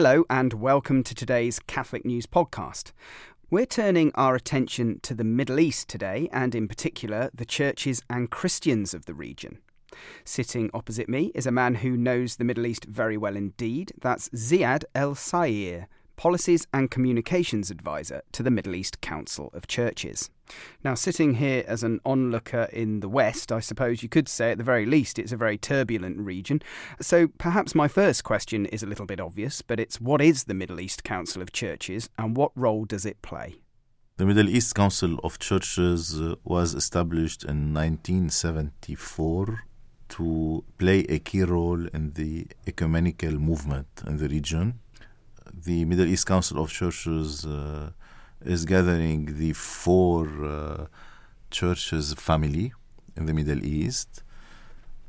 Hello, and welcome to today's Catholic News Podcast. We're turning our attention to the Middle East today, and in particular, the churches and Christians of the region. Sitting opposite me is a man who knows the Middle East very well indeed. That's Ziad El Sayegh, Policies and Communications Advisor to the Middle East Council of Churches. Now, sitting here as an onlooker in the West, I suppose you could say at the very least it's a very turbulent region. So perhaps my first question is a little bit obvious, but it's what is the Middle East Council of Churches and what role does it play? The Middle East Council of Churches uh, was established in 1974 to play a key role in the ecumenical movement in the region. The Middle East Council of Churches uh, is gathering the four uh, churches family in the Middle East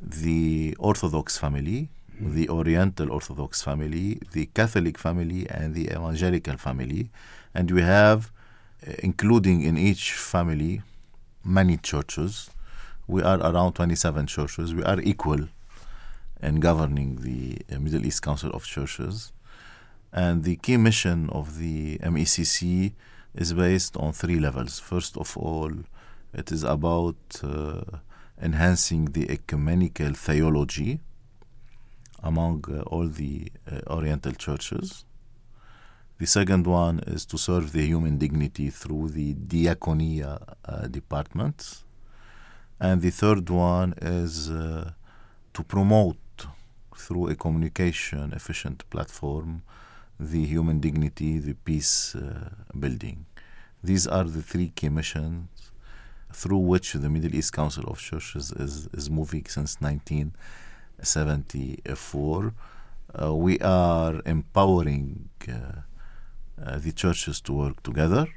the Orthodox family, mm-hmm. the Oriental Orthodox family, the Catholic family, and the Evangelical family. And we have, uh, including in each family, many churches. We are around 27 churches. We are equal in governing the uh, Middle East Council of Churches. And the key mission of the MECC is based on three levels. First of all, it is about uh, enhancing the ecumenical theology among uh, all the uh, Oriental churches. The second one is to serve the human dignity through the diaconia uh, departments. And the third one is uh, to promote through a communication efficient platform the human dignity, the peace uh, building. These are the three key missions through which the Middle East Council of Churches is, is moving since 1974. Uh, we are empowering uh, uh, the churches to work together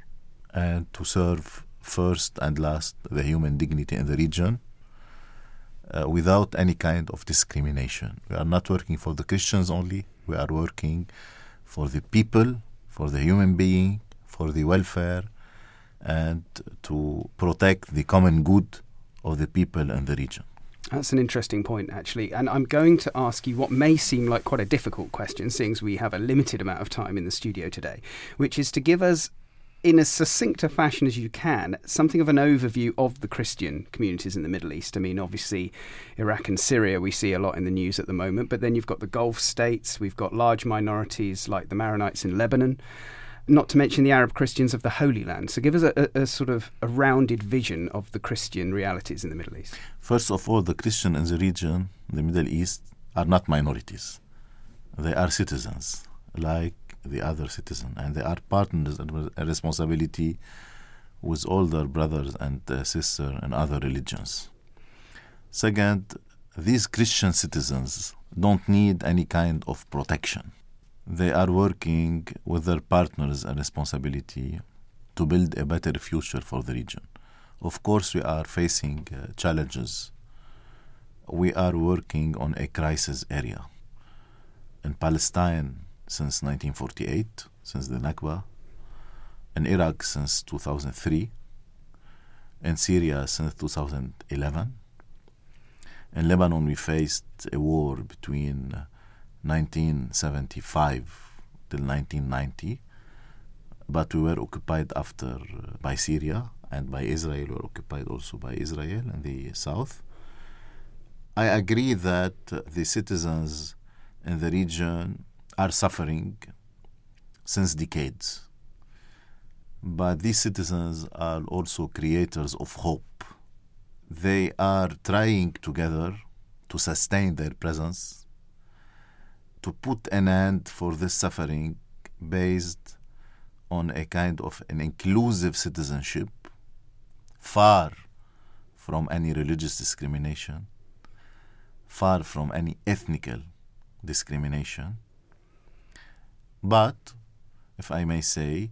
and to serve first and last the human dignity in the region uh, without any kind of discrimination. We are not working for the Christians only, we are working for the people, for the human being, for the welfare, and to protect the common good of the people and the region. That's an interesting point, actually. And I'm going to ask you what may seem like quite a difficult question, seeing as we have a limited amount of time in the studio today, which is to give us, in as succinct a fashion as you can, something of an overview of the Christian communities in the Middle East. I mean, obviously, Iraq and Syria we see a lot in the news at the moment, but then you've got the Gulf states, we've got large minorities like the Maronites in Lebanon not to mention the Arab Christians of the Holy Land. So give us a, a, a, sort of a rounded vision of the Christian realities in the Middle East. First of all, the Christian in the region, the Middle East, are not minorities. They are citizens, like the other citizen, and they are partners in responsibility with all their brothers and uh, sisters and other religions. Second, these Christian citizens don't need any kind of protection they are working with their partners and responsibility to build a better future for the region. Of course, we are facing uh, challenges. We are working on a crisis area. In Palestine since 1948, since the Nakba, in Iraq since 2003, in Syria since 2011. In Lebanon, we faced a war between 1975 till 1990, but we were occupied after by Syria and by Israel. We were occupied also by Israel in the south. I agree that the citizens in the region are suffering since decades. But these citizens are also creators of hope. They are trying together to sustain their presence to put an end for this suffering based on a kind of an inclusive citizenship far from any religious discrimination far from any ethnical discrimination but if i may say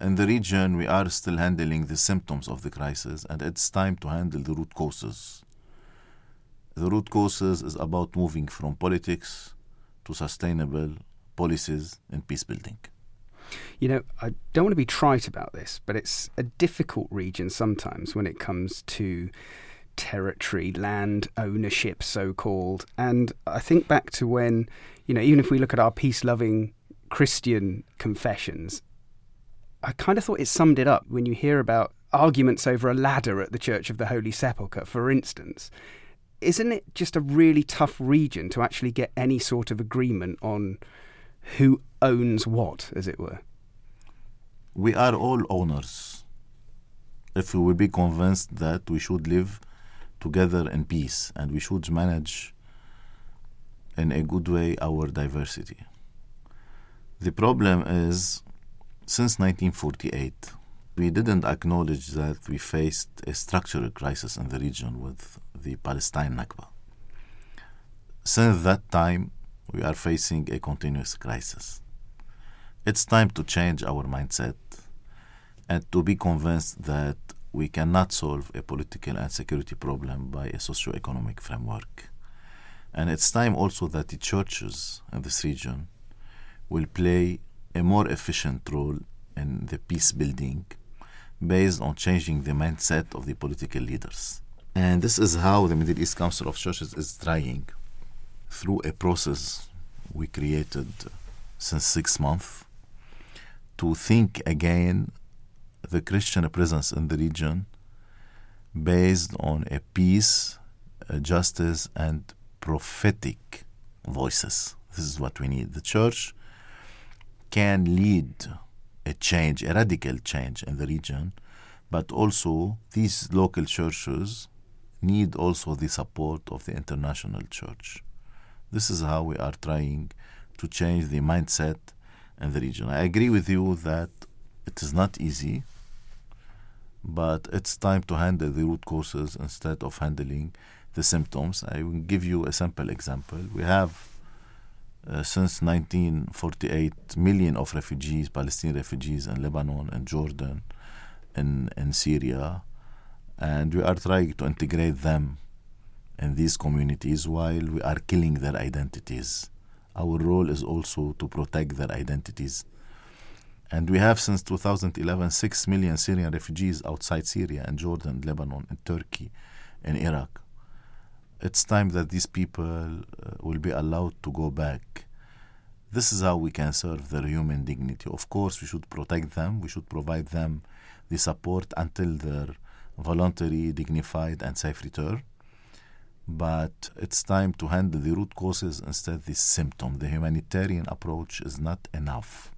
in the region we are still handling the symptoms of the crisis and it's time to handle the root causes the root causes is about moving from politics to sustainable policies and peace building. You know, I don't want to be trite about this, but it's a difficult region sometimes when it comes to territory, land ownership, so called. And I think back to when, you know, even if we look at our peace loving Christian confessions, I kind of thought it summed it up when you hear about arguments over a ladder at the Church of the Holy Sepulchre, for instance. Isn't it just a really tough region to actually get any sort of agreement on who owns what, as it were? We are all owners. If we will be convinced that we should live together in peace and we should manage in a good way our diversity. The problem is, since 1948, we didn't acknowledge that we faced a structural crisis in the region with the Palestine Nakba. Since that time, we are facing a continuous crisis. It's time to change our mindset and to be convinced that we cannot solve a political and security problem by a socio-economic framework. And it's time also that the churches in this region will play a more efficient role in the peace building based on changing the mindset of the political leaders. And this is how the Middle East Council of Churches is trying through a process we created since six months to think again the Christian presence in the region based on a peace, a justice, and prophetic voices. This is what we need. The church can lead a change, a radical change in the region, but also these local churches need also the support of the international church. This is how we are trying to change the mindset in the region. I agree with you that it is not easy, but it's time to handle the root causes instead of handling the symptoms. I will give you a simple example. We have uh, since 1948 million of refugees, Palestinian refugees in Lebanon and Jordan and in Syria, and we are trying to integrate them in these communities while we are killing their identities. Our role is also to protect their identities. And we have since 2011 6 million Syrian refugees outside Syria and Jordan, Lebanon, and Turkey, and Iraq it's time that these people uh, will be allowed to go back. This is how we can serve their human dignity. Of course, we should protect them, we should provide them the support until their voluntary, dignified, and safe return. But it's time to handle the root causes instead of the symptom. The humanitarian approach is not enough.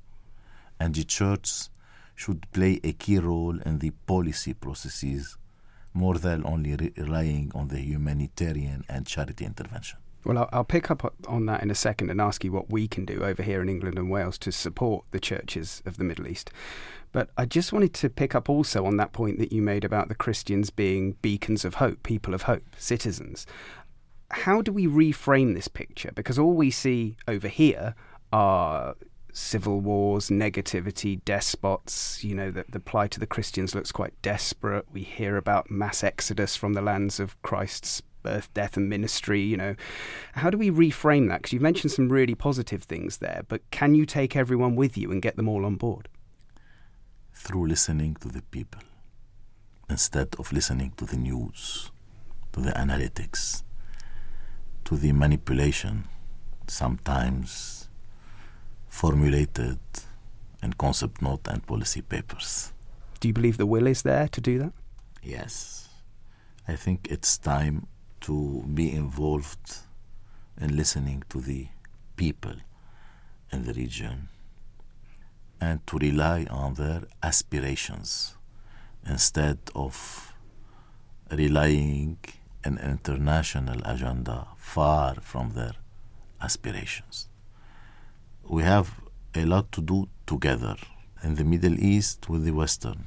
And the church should play a key role in the policy processes more than only re- relying on the humanitarian and charity intervention. Well, I'll, I'll, pick up on that in a second and ask you what we can do over here in England and Wales to support the churches of the Middle East. But I just wanted to pick up also on that point that you made about the Christians being beacons of hope, people of hope, citizens. How do we reframe this picture? Because all we see over here are civil wars, negativity, despots. You know, the, the plight of the Christians looks quite desperate. We hear about mass exodus from the lands of Christ's birth, death, and ministry. You know, how do we reframe that? Because you've mentioned some really positive things there, but can you take everyone with you and get them all on board? Through listening to the people instead of listening to the news, to the analytics, to the manipulation, sometimes formulated in concept note and policy papers. Do you believe the will is there to do that? Yes. I think it's time to be involved in listening to the people in the region and to rely on their aspirations instead of relying an international agenda far from their aspirations we have a lot to do together in the Middle East with the Western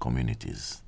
communities.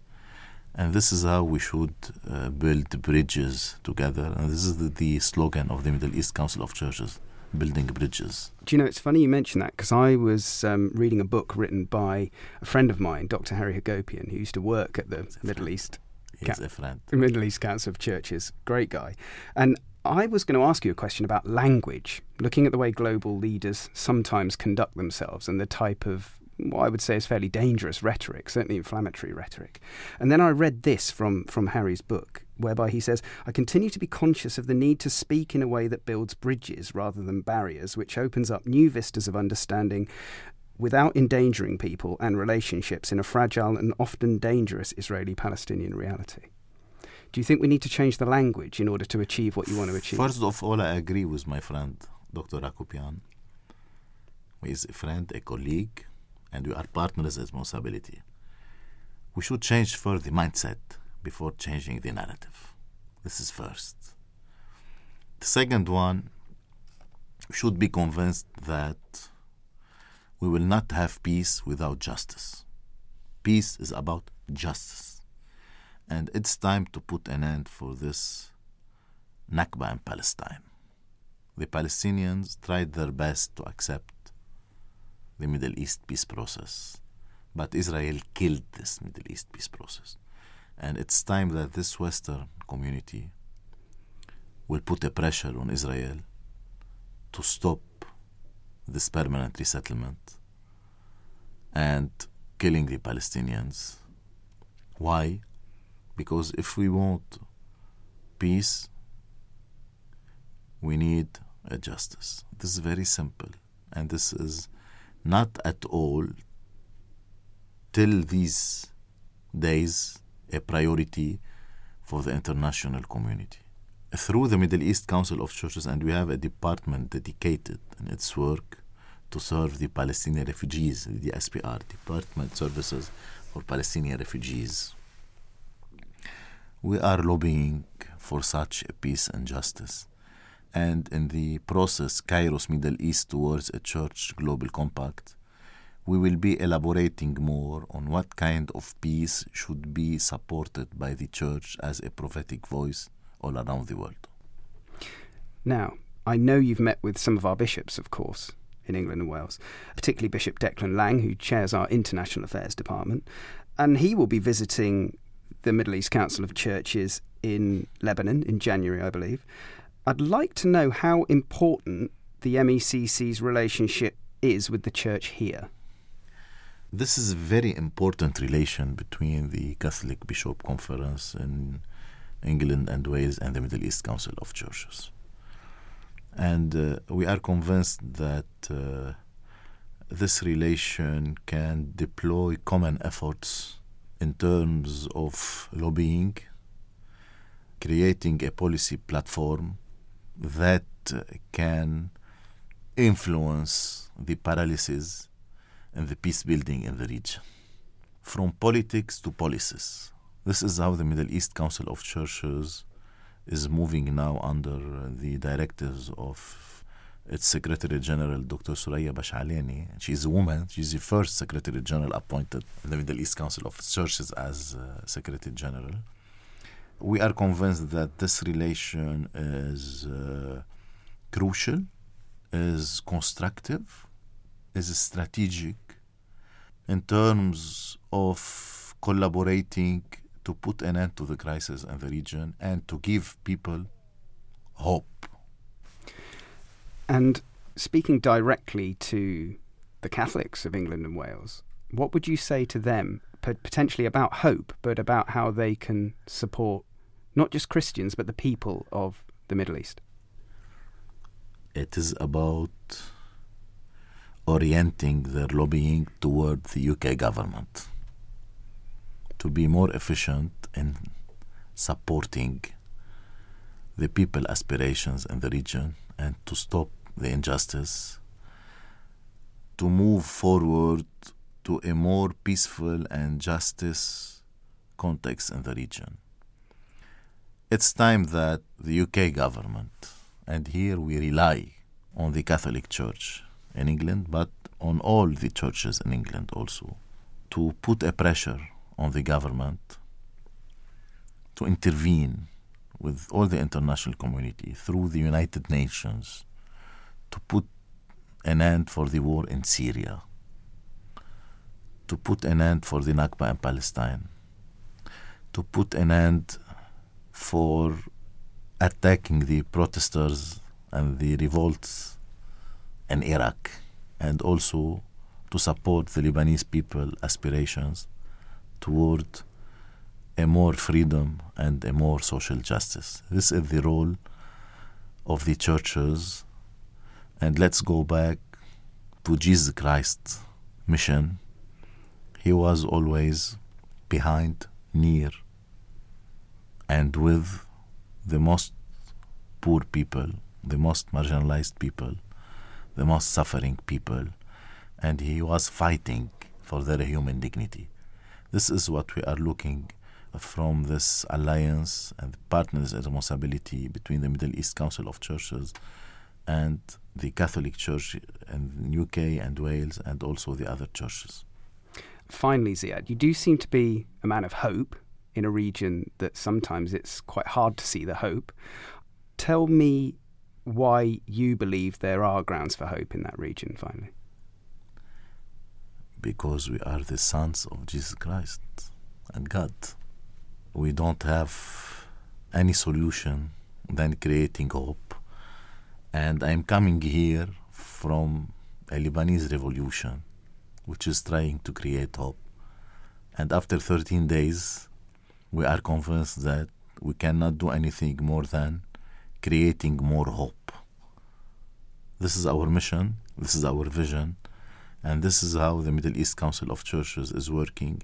And this is how we should uh, build bridges together. And this is the, the, slogan of the Middle East Council of Churches building bridges. Do you know, it's funny you mention that because I was um, reading a book written by a friend of mine, Dr. Harry Hagopian, who used to work at the Middle East. He's a friend. Middle East Council of Churches. Great guy. And I was going to ask you a question about language, looking at the way global leaders sometimes conduct themselves and the type of what I would say is fairly dangerous rhetoric, certainly inflammatory rhetoric. And then I read this from, from Harry's book. whereby he says, I continue to be conscious of the need to speak in a way that builds bridges rather than barriers, which opens up new vistas of understanding without endangering people and relationships in a fragile and often dangerous Israeli Palestinian reality. Do you think we need to change the language in order to achieve what you want to achieve? First of all, I agree with my friend, Dr. Hagopian. He is a friend, a colleague, and we are partners in responsibility. We should change first the mindset before changing the narrative. This is first. The second one, should be convinced that we will not have peace without justice. Peace is about justice. And it's time to put an end for this Nakba in Palestine. The Palestinians tried their best to accept the Middle East peace process, but Israel killed this Middle East peace process. And it's time that this Western community will put a pressure on Israel to stop this permanent resettlement and killing the Palestinians. Why? Because if we want peace, we need a justice. This is very simple, and this is not at all till these days a priority for the international community. Through the Middle East Council of Churches, and we have a department dedicated in its work to serve the Palestinian refugees, the SPR, Department Services for Palestinian Refugees. We are lobbying for such a peace and justice. And in the process, Kairos Middle East towards a church global compact, we will be elaborating more on what kind of peace should be supported by the church as a prophetic voice all around the world. Now, I know you've met with some of our bishops, of course, in England and Wales, particularly Bishop Declan Lang, who chairs our International Affairs Department, and he will be visiting the Middle East Council of Churches in Lebanon in January, I believe. I'd like to know how important the MECC's relationship is with the church here. This is a very important relation between the Catholic Bishop Conference in England and Wales and the Middle East Council of Churches. And uh, we are convinced that uh, this relation can deploy common efforts in terms of lobbying, creating a policy platform that can influence the paralysis and the peace building in the region. From politics to policies. This is how the Middle East Council of Churches is moving now under the directives of its Secretary General, Dr. Souraya Bechealany. She's a woman. She's the first Secretary General appointed in the Middle East Council of Churches as uh, Secretary General. We are convinced that this relation is uh, crucial, is constructive, is strategic in terms of collaborating to put an end to the crisis in the region and to give people hope. And speaking directly to the Catholics of England and Wales, what would you say to them, potentially about hope, but about how they can support not just Christians, but the people of the Middle East? It is about orienting their lobbying toward the UK government to be more efficient in supporting the people aspirations in the region and to stop the injustice to move forward to a more peaceful and justice context in the region. It's time that the UK government and here we rely on the Catholic Church in England, but on all the churches in England also, to put a pressure on the government to intervene with all the international community through the United Nations to put an end for the war in Syria, to put an end for the Nakba in Palestine, to put an end for attacking the protesters and the revolts in Iraq, and also to support the Lebanese people aspirations toward a more freedom and a more social justice. This is the role of the churches. And let's go back to Jesus Christ's mission. He was always behind, near, and with the most poor people, the most marginalized people, the most suffering people, and he was fighting for their human dignity. This is what we are looking from this alliance and partners and responsibility between the Middle East Council of Churches and the Catholic Church in UK and Wales and also the other churches. Finally, Ziad, you do seem to be a man of hope in a region that sometimes it's quite hard to see the hope. Tell me why you believe there are grounds for hope in that region, finally. Because we are the sons of Jesus Christ and God. We don't have any solution than creating hope. And I'm coming here from a Lebanese revolution, which is trying to create hope. And after 13 days, we are convinced that we cannot do anything more than creating more hope. This is our mission, this is our vision, and this is how the Middle East Council of Churches is working.